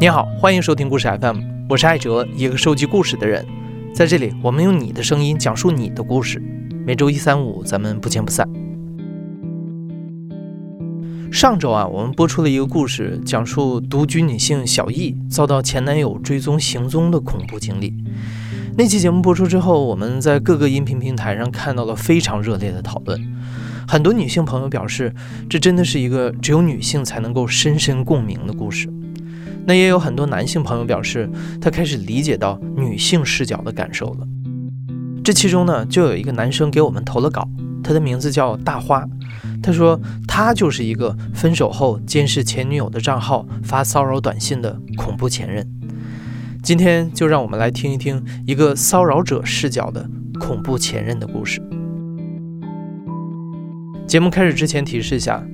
你好，欢迎收听故事 FM，我是艾哲，一个收集故事的人。在这里，我们用你的声音讲述你的故事。每周一、三、五，咱们不见不散。上周啊，我们播出了一个故事，讲述独居女性小易遭到前男友追踪行踪的恐怖经历。那期节目播出之后，我们在各个音频平台上看到了非常热烈的讨论。很多女性朋友表示，这真的是一个只有女性才能够深深共鸣的故事。那也有很多男性朋友表示，他开始理解到女性视角的感受了。这其中呢，就有一个男生给我们投了稿，他的名字叫大花。他说他就是一个分手后监视前女友的账号发骚扰短信的恐怖前任。今天就让我们来听一听一个骚扰者视角的恐怖前任的故事。节目开始之前提示一下。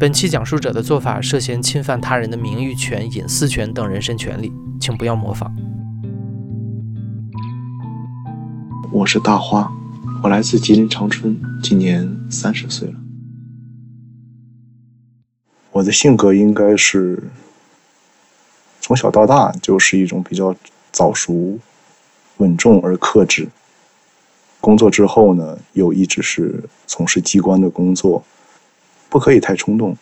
本期讲述者的做法涉嫌侵犯他人的名誉权、隐私权等人身权利，请不要模仿。我是大花，我来自吉林长春，今年三十岁了。我的性格应该是从小到大就是一种比较早熟、稳重而克制。工作之后呢，又一直是从事机关的工作。不可以太冲动，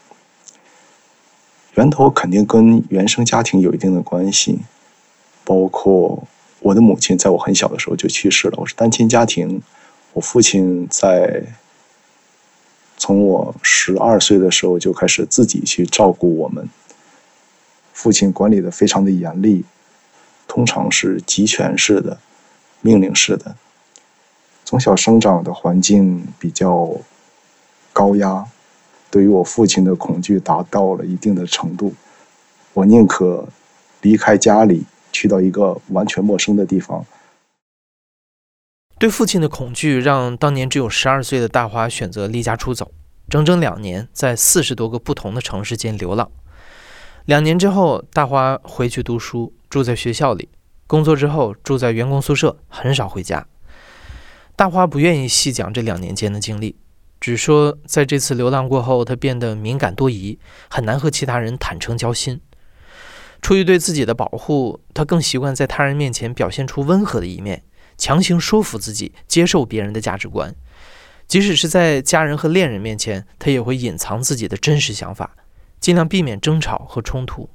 源头肯定跟原生家庭有一定的关系，包括我的母亲在我很小的时候就去世了，我是单亲家庭，我父亲在从我十二岁的时候就开始自己去照顾我们，父亲管理的非常的严厉，通常是集权式的、命令式的，从小生长的环境比较高压。对于我父亲的恐惧达到了一定的程度，我宁可离开家里，去到一个完全陌生的地方。对父亲的恐惧让当年只有十二岁的大花选择离家出走，整整两年，在四十多个不同的城市间流浪。两年之后，大花回去读书，住在学校里；工作之后，住在员工宿舍，很少回家。大花不愿意细讲这两年间的经历。只说，在这次流浪过后，他变得敏感多疑，很难和其他人坦诚交心。出于对自己的保护，他更习惯在他人面前表现出温和的一面，强行说服自己接受别人的价值观。即使是在家人和恋人面前，他也会隐藏自己的真实想法，尽量避免争吵和冲突。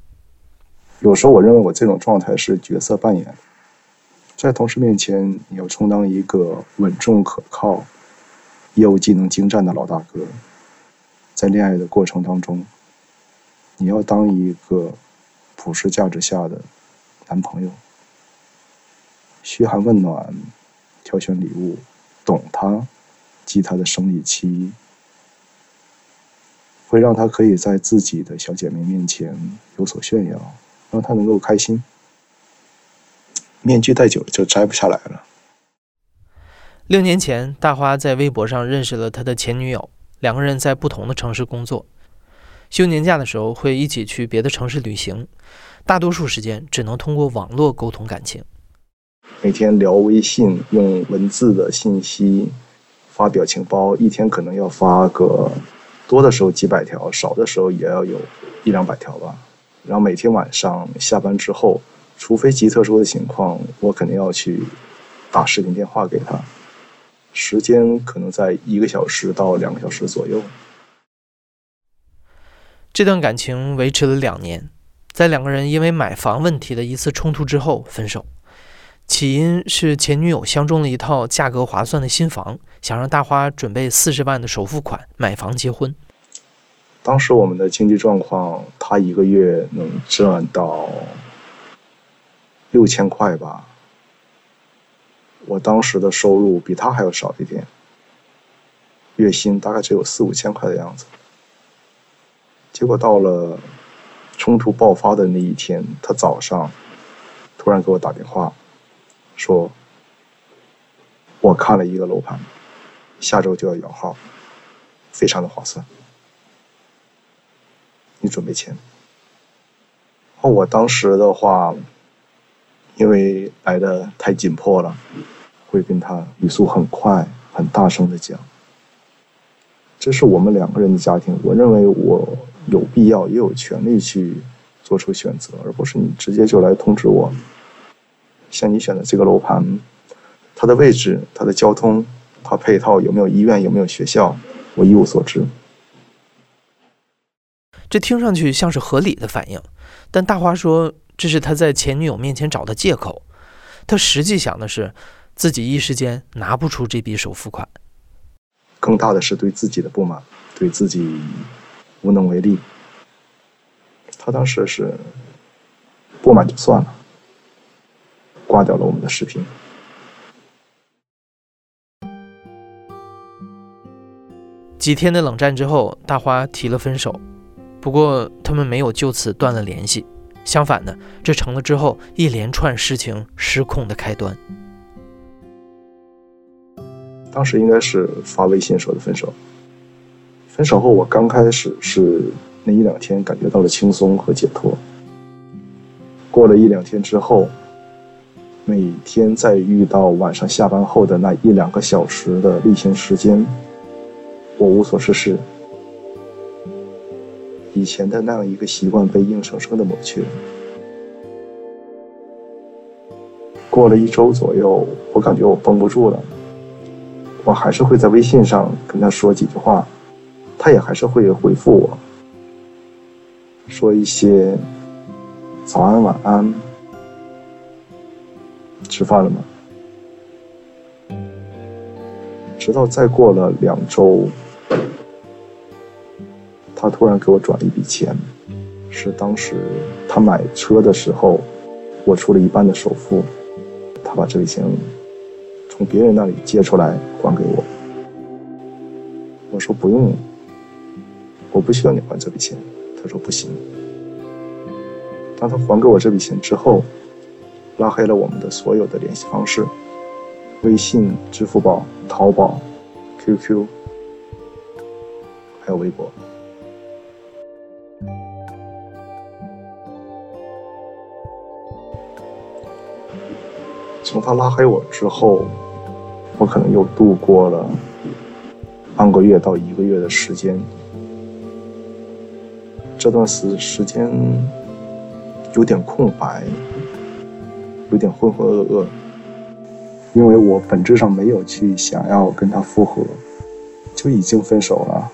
有时候，我认为我这种状态是角色扮演，在同事面前，你要充当一个稳重可靠。业务技能精湛的老大哥，在恋爱的过程当中，你要当一个普世价值下的男朋友，嘘寒问暖，挑选礼物，懂他，记他的生理期，会让他可以在自己的小姐妹面前有所炫耀，让他能够开心。面具戴久了就摘不下来了。六年前，大花在微博上认识了他的前女友，两个人在不同的城市工作。休年假的时候会一起去别的城市旅行，大多数时间只能通过网络沟通感情。每天聊微信，用文字的信息发表情包，一天可能要发个多的时候几百条，少的时候也要有一两百条吧。然后每天晚上下班之后，除非极特殊的情况，我肯定要去打视频电话给他。时间可能在一个小时到两个小时左右。这段感情维持了两年，在两个人因为买房问题的一次冲突之后分手。起因是前女友相中了一套价格划算的新房，想让大花准备四十万的首付款买房结婚。当时我们的经济状况，他一个月能赚到六千块吧。我当时的收入比他还要少一点，月薪大概只有四五千块的样子。结果到了冲突爆发的那一天，他早上突然给我打电话，说：“我看了一个楼盘，下周就要摇号，非常的划算，你准备钱。”哦，我当时的话。因为来的太紧迫了，会跟他语速很快、很大声的讲。这是我们两个人的家庭，我认为我有必要也有权利去做出选择，而不是你直接就来通知我。像你选的这个楼盘，它的位置、它的交通、它配套有没有医院、有没有学校，我一无所知。这听上去像是合理的反应，但大华说这是他在前女友面前找的借口。他实际想的是，自己一时间拿不出这笔首付款。更大的是对自己的不满，对自己无能为力。他当时是不满就算了，挂掉了我们的视频。几天的冷战之后，大花提了分手，不过他们没有就此断了联系。相反的，这成了之后一连串事情失控的开端。当时应该是发微信说的分手。分手后，我刚开始是那一两天感觉到了轻松和解脱。过了一两天之后，每天在遇到晚上下班后的那一两个小时的例行时间，我无所事事。以前的那样一个习惯被硬生生的抹去了。过了一周左右，我感觉我绷不住了，我还是会在微信上跟他说几句话，他也还是会回复我，说一些早安晚安，吃饭了吗？直到再过了两周。他突然给我转了一笔钱，是当时他买车的时候，我出了一半的首付，他把这笔钱从别人那里借出来还给我。我说不用，我不需要你还这笔钱。他说不行。当他还给我这笔钱之后，拉黑了我们的所有的联系方式，微信、支付宝、淘宝、QQ，还有微博。从他拉黑我之后，我可能又度过了半个月到一个月的时间。这段时时间有点空白，有点浑浑噩噩，因为我本质上没有去想要跟他复合，就已经分手了。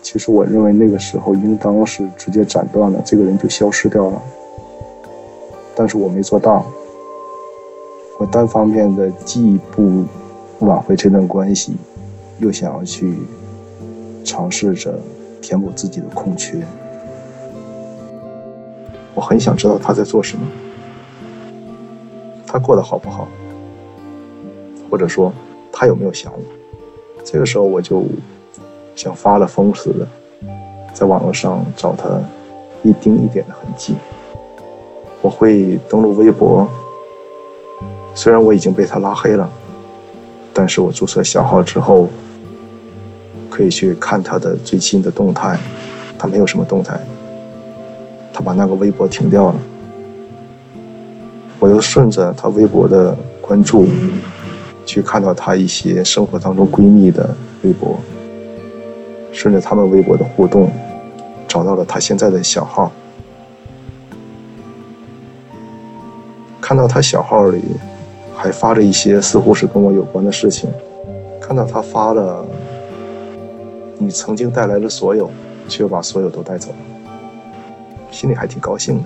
其实我认为那个时候应当是直接斩断了，这个人就消失掉了，但是我没做到。单方面的既不挽回这段关系，又想要去尝试着填补自己的空缺。我很想知道他在做什么，他过得好不好，或者说他有没有想我。这个时候我就像发了疯似的，在网络上找他一丁一点的痕迹。我会登录微博。虽然我已经被他拉黑了，但是我注册小号之后，可以去看他的最新的动态。他没有什么动态，他把那个微博停掉了。我又顺着他微博的关注，去看到他一些生活当中闺蜜的微博，顺着他们微博的互动，找到了他现在的小号，看到他小号里。还发着一些似乎是跟我有关的事情，看到他发了“你曾经带来的所有，却把所有都带走了”，心里还挺高兴的。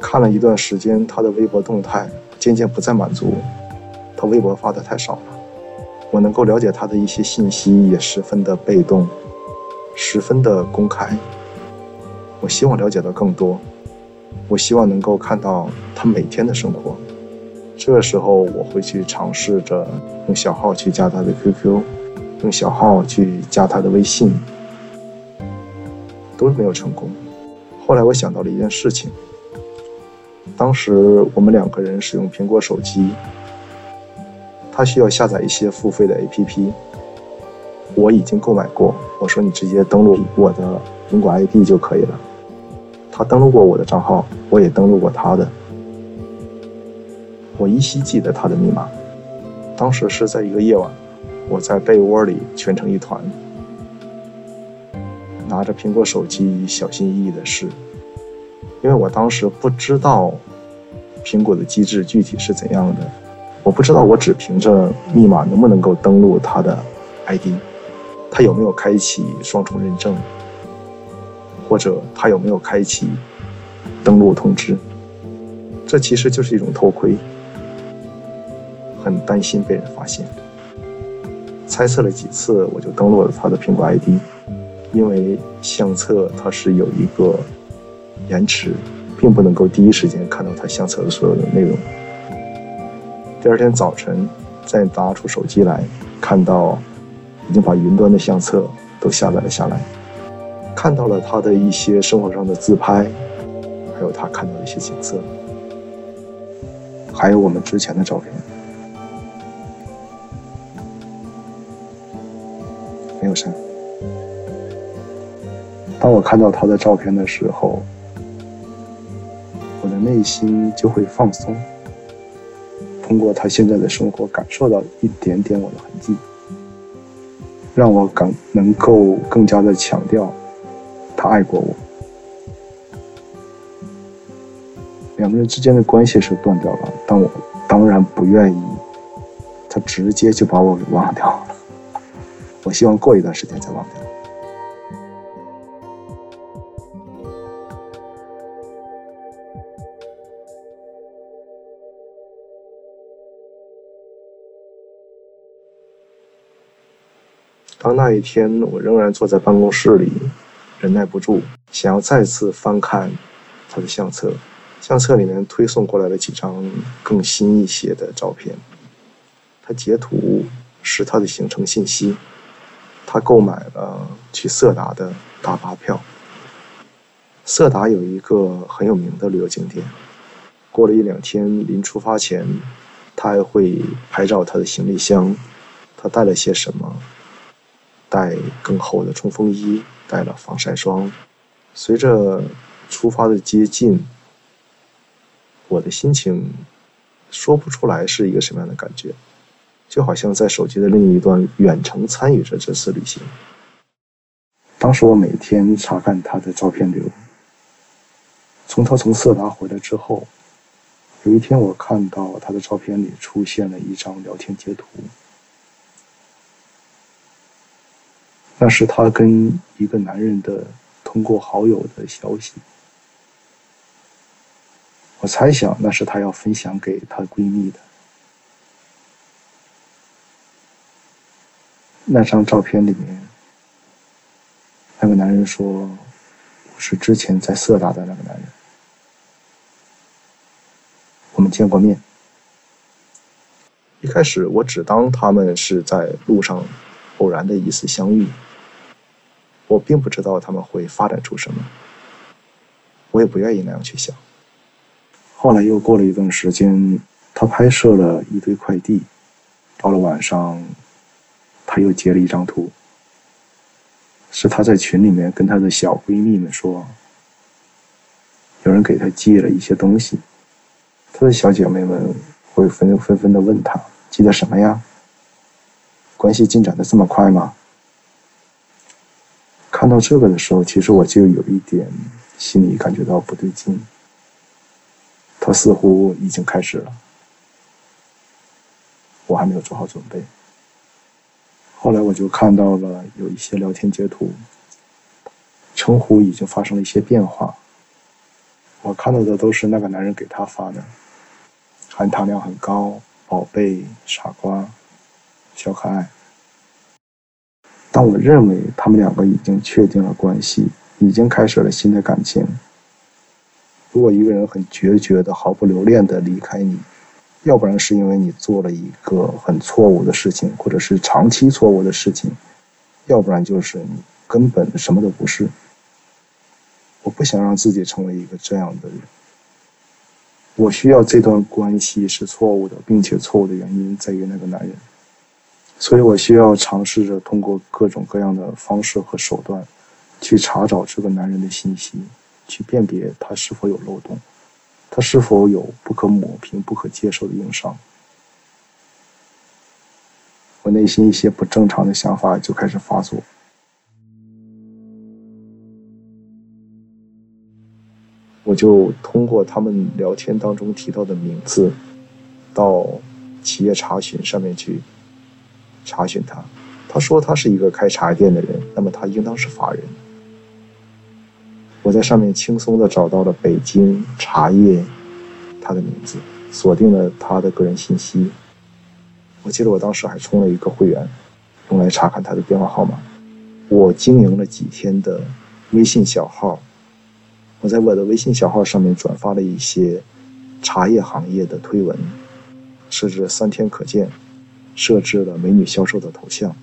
看了一段时间他的微博动态，渐渐不再满足，他微博发的太少了，我能够了解他的一些信息也十分的被动，十分的公开。我希望了解到更多，我希望能够看到他每天的生活。这个时候，我会去尝试着用小号去加他的 QQ，用小号去加他的微信，都没有成功。后来我想到了一件事情，当时我们两个人使用苹果手机，他需要下载一些付费的 APP，我已经购买过。我说你直接登录我的苹果 ID 就可以了。他登录过我的账号，我也登录过他的。我依稀记得他的密码。当时是在一个夜晚，我在被窝里蜷成一团，拿着苹果手机小心翼翼的试，因为我当时不知道苹果的机制具体是怎样的，我不知道我只凭着密码能不能够登录他的 ID，他有没有开启双重认证，或者他有没有开启登录通知，这其实就是一种偷窥，很担心被人发现。猜测了几次，我就登录了他的苹果 ID，因为相册它是有一个延迟，并不能够第一时间看到他相册的所有的内容。第二天早晨再拿出手机来，看到已经把云端的相册都下载了下来，看到了他的一些生活上的自拍，还有他看到的一些景色，还有我们之前的照片。没有删。当我看到他的照片的时候，我的内心就会放松。通过他现在的生活，感受到一点点我的痕迹，让我感能够更加的强调他爱过我。两个人之间的关系是断掉了，但我当然不愿意他直接就把我给忘掉了。我希望过一段时间再忘掉。当那一天我仍然坐在办公室里，忍耐不住想要再次翻看他的相册，相册里面推送过来了几张更新一些的照片，他截图是他的行程信息。他购买了去色达的大巴票。色达有一个很有名的旅游景点。过了一两天，临出发前，他还会拍照他的行李箱，他带了些什么？带更厚的冲锋衣，带了防晒霜。随着出发的接近，我的心情说不出来是一个什么样的感觉。就好像在手机的另一端远程参与着这次旅行。当时我每天查看他的照片流。从他从色达回来之后，有一天我看到他的照片里出现了一张聊天截图，那是他跟一个男人的通过好友的消息。我猜想那是她要分享给她闺蜜的。那张照片里面，那个男人说：“是之前在色达的那个男人，我们见过面。一开始我只当他们是在路上偶然的一次相遇，我并不知道他们会发展出什么，我也不愿意那样去想。后来又过了一段时间，他拍摄了一堆快递，到了晚上。”他又截了一张图，是他在群里面跟他的小闺蜜们说，有人给他寄了一些东西，他的小姐妹们会纷纷纷的问他寄的什么呀？关系进展的这么快吗？看到这个的时候，其实我就有一点心里感觉到不对劲，他似乎已经开始了，我还没有做好准备。后来我就看到了有一些聊天截图，称呼已经发生了一些变化。我看到的都是那个男人给他发的，含糖量很高，宝贝、傻瓜、小可爱。但我认为他们两个已经确定了关系，已经开始了新的感情。如果一个人很决绝的、毫不留恋的离开你，要不然是因为你做了一个很错误的事情，或者是长期错误的事情；要不然就是你根本什么都不是。我不想让自己成为一个这样的人。我需要这段关系是错误的，并且错误的原因在于那个男人。所以我需要尝试着通过各种各样的方式和手段，去查找这个男人的信息，去辨别他是否有漏洞。他是否有不可抹平、不可接受的硬伤？我内心一些不正常的想法就开始发作。我就通过他们聊天当中提到的名字，到企业查询上面去查询他。他说他是一个开茶叶店的人，那么他应当是法人。我在上面轻松的找到了北京茶叶他的名字，锁定了他的个人信息。我记得我当时还充了一个会员，用来查看他的电话号码。我经营了几天的微信小号，我在我的微信小号上面转发了一些茶叶行业的推文，设置三天可见，设置了美女销售的头像。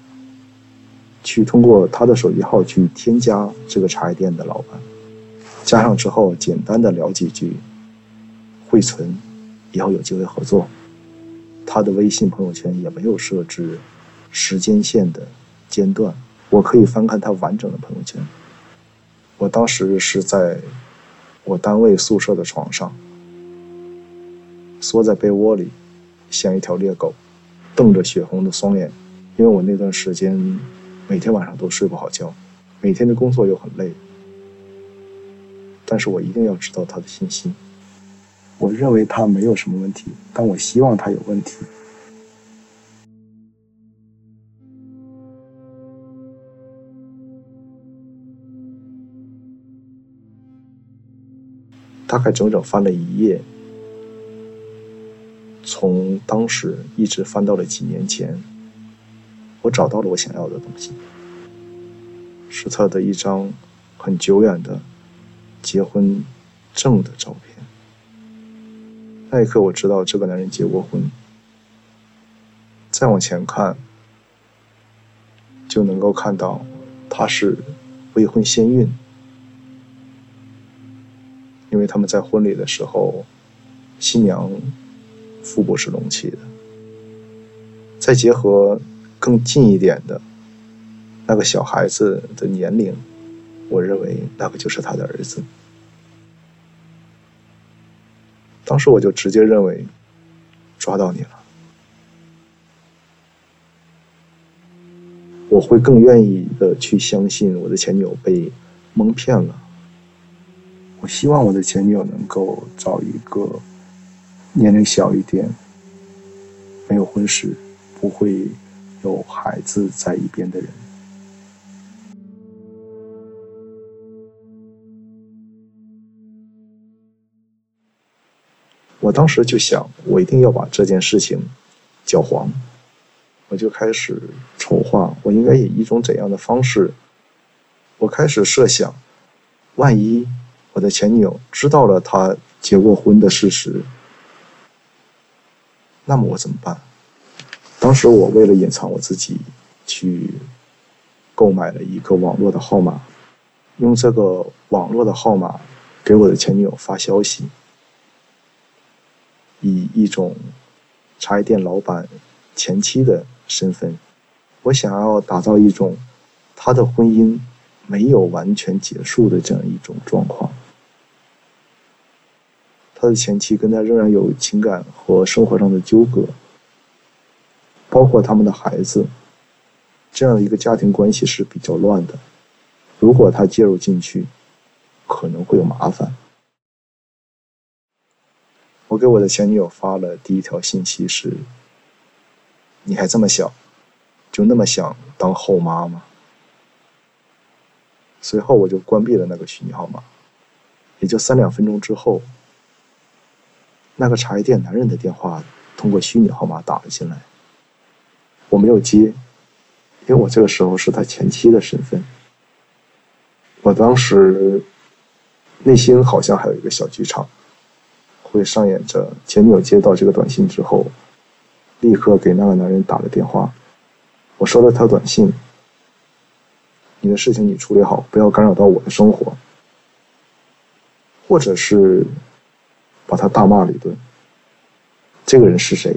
去通过他的手机号去添加这个茶叶店的老板，加上之后简单的聊几句，会存，以后有机会合作。他的微信朋友圈也没有设置时间线的间断，我可以翻看他完整的朋友圈。我当时是在我单位宿舍的床上，缩在被窝里，像一条猎狗，瞪着血红的双眼，因为我那段时间。每天晚上都睡不好觉，每天的工作又很累，但是我一定要知道他的信息。我认为他没有什么问题，但我希望他有问题。大概整整翻了一页，从当时一直翻到了几年前。我找到了我想要的东西，是他的一张很久远的结婚证的照片。那一刻，我知道这个男人结过婚。再往前看，就能够看到他是未婚先孕，因为他们在婚礼的时候，新娘腹部是隆起的。再结合。更近一点的那个小孩子的年龄，我认为那个就是他的儿子。当时我就直接认为抓到你了，我会更愿意的去相信我的前女友被蒙骗了。我希望我的前女友能够找一个年龄小一点、没有婚史、不会。有孩子在一边的人，我当时就想，我一定要把这件事情搅黄。我就开始筹划，我应该以一种怎样的方式？我开始设想，万一我的前女友知道了他结过婚的事实，那么我怎么办？当时我为了隐藏我自己，去购买了一个网络的号码，用这个网络的号码给我的前女友发消息，以一种茶叶店老板前妻的身份，我想要打造一种他的婚姻没有完全结束的这样一种状况，他的前妻跟他仍然有情感和生活上的纠葛。包括他们的孩子，这样的一个家庭关系是比较乱的。如果他介入进去，可能会有麻烦。我给我的前女友发了第一条信息是：“你还这么小，就那么想当后妈吗？”随后我就关闭了那个虚拟号码。也就三两分钟之后，那个茶叶店男人的电话通过虚拟号码打了进来。我没有接，因为我这个时候是他前妻的身份。我当时内心好像还有一个小剧场，会上演着前女友接到这个短信之后，立刻给那个男人打了电话。我收了他短信：“你的事情你处理好，不要干扰到我的生活。”或者是把他大骂了一顿。这个人是谁？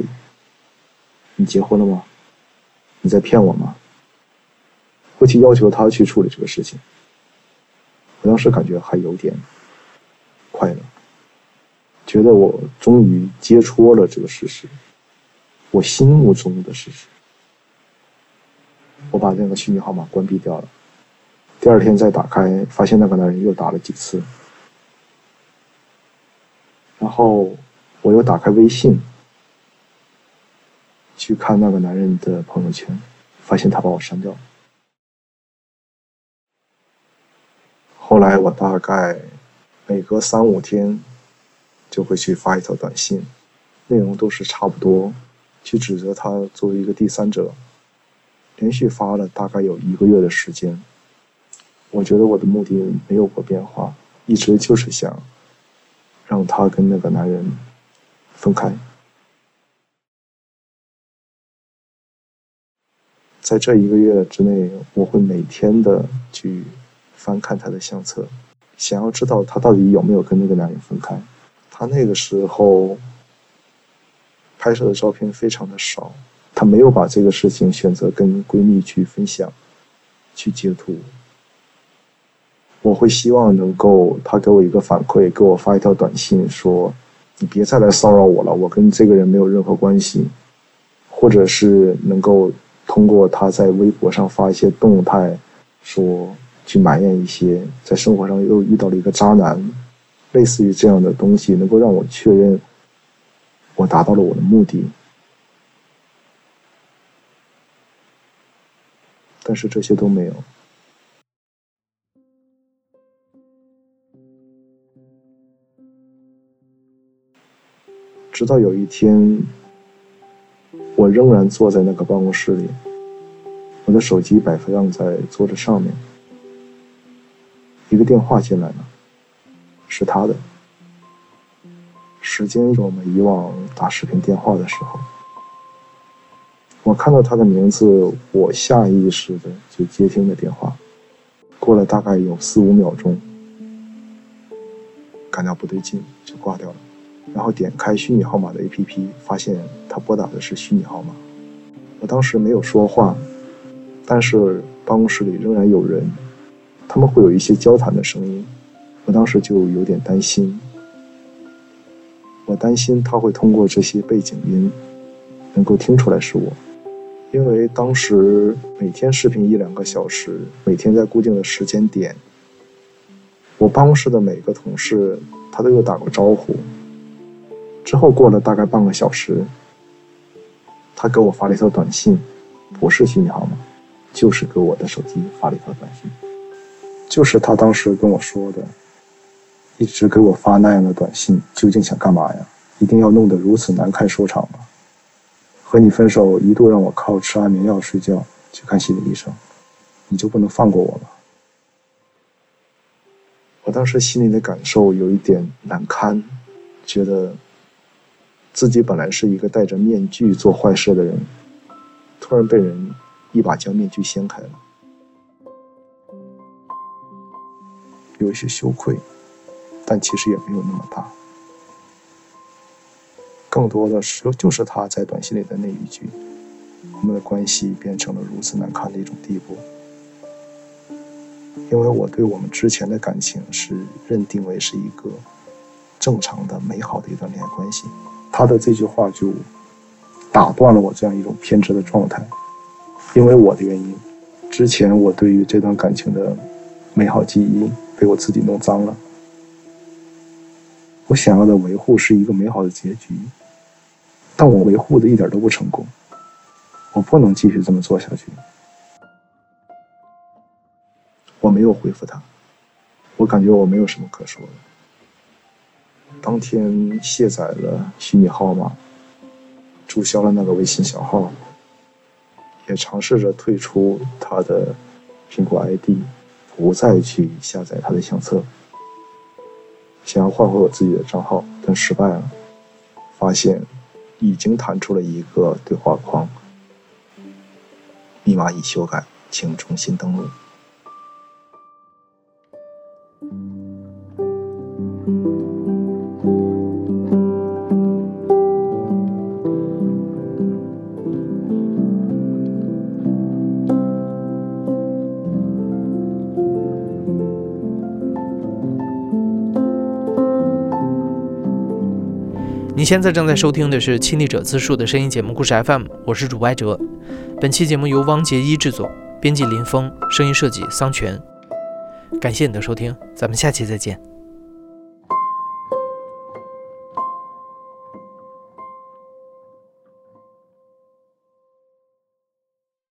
你结婚了吗？你在骗我吗？会去要求他去处理这个事情。我当时感觉还有点快乐，觉得我终于揭戳了这个事实，我心目中的事实。我把那个虚拟号码关闭掉了。第二天再打开，发现那个男人又打了几次。然后我又打开微信，去看那个男人的朋友圈，发现他把我删掉了。后来我大概每隔三五天就会去发一条短信，内容都是差不多，去指责他作为一个第三者。连续发了大概有一个月的时间，我觉得我的目的没有过变化，一直就是想让他跟那个男人分开。在这一个月之内，我会每天的去翻看他的相册，想要知道他到底有没有跟那个男人分开。他那个时候拍摄的照片非常的少。她没有把这个事情选择跟闺蜜去分享，去截图。我会希望能够他给我一个反馈，给我发一条短信说：“你别再来骚扰我了，我跟这个人没有任何关系。”或者是能够通过他在微博上发一些动态，说去埋怨一些在生活上又遇到了一个渣男，类似于这样的东西，能够让我确认我达到了我的目的。但是这些都没有。直到有一天，我仍然坐在那个办公室里，我的手机摆放在桌子上面，一个电话进来了，是他的。时间是我们以往打视频电话的时候。我看到他的名字，我下意识的就接听了电话。过了大概有四五秒钟，感到不对劲，就挂掉了。然后点开虚拟号码的 APP，发现他拨打的是虚拟号码。我当时没有说话，但是办公室里仍然有人，他们会有一些交谈的声音。我当时就有点担心，我担心他会通过这些背景音，能够听出来是我。因为当时每天视频一两个小时，每天在固定的时间点，我办公室的每个同事他都有打过招呼。之后过了大概半个小时，他给我发了一条短信，不是虚拟号码，就是给我的手机发了一条短信，就是他当时跟我说的，一直给我发那样的短信，究竟想干嘛呀？一定要弄得如此难看收场吗？和你分手一度让我靠吃安眠药睡觉，去看心理医生，你就不能放过我吗？我当时心里的感受有一点难堪，觉得自己本来是一个戴着面具做坏事的人，突然被人一把将面具掀开了，有一些羞愧，但其实也没有那么大。更多的是，就是他在短信里的那一句：“我们的关系变成了如此难看的一种地步。”因为我对我们之前的感情是认定为是一个正常的、美好的一段恋爱关系，他的这句话就打断了我这样一种偏执的状态。因为我的原因，之前我对于这段感情的美好记忆被我自己弄脏了。我想要的维护是一个美好的结局。但我维护的一点都不成功，我不能继续这么做下去。我没有回复他，我感觉我没有什么可说的。当天卸载了虚拟号码，注销了那个微信小号，也尝试着退出他的苹果 ID，不再去下载他的相册，想要换回我自己的账号，但失败了，发现。已经弹出了一个对话框，密码已修改，请重新登录。现在正在收听的是《亲历者自述》的声音节目故事 FM，我是主播哲。本期节目由汪杰一制作，编辑林峰，声音设计桑泉。感谢你的收听，咱们下期再见。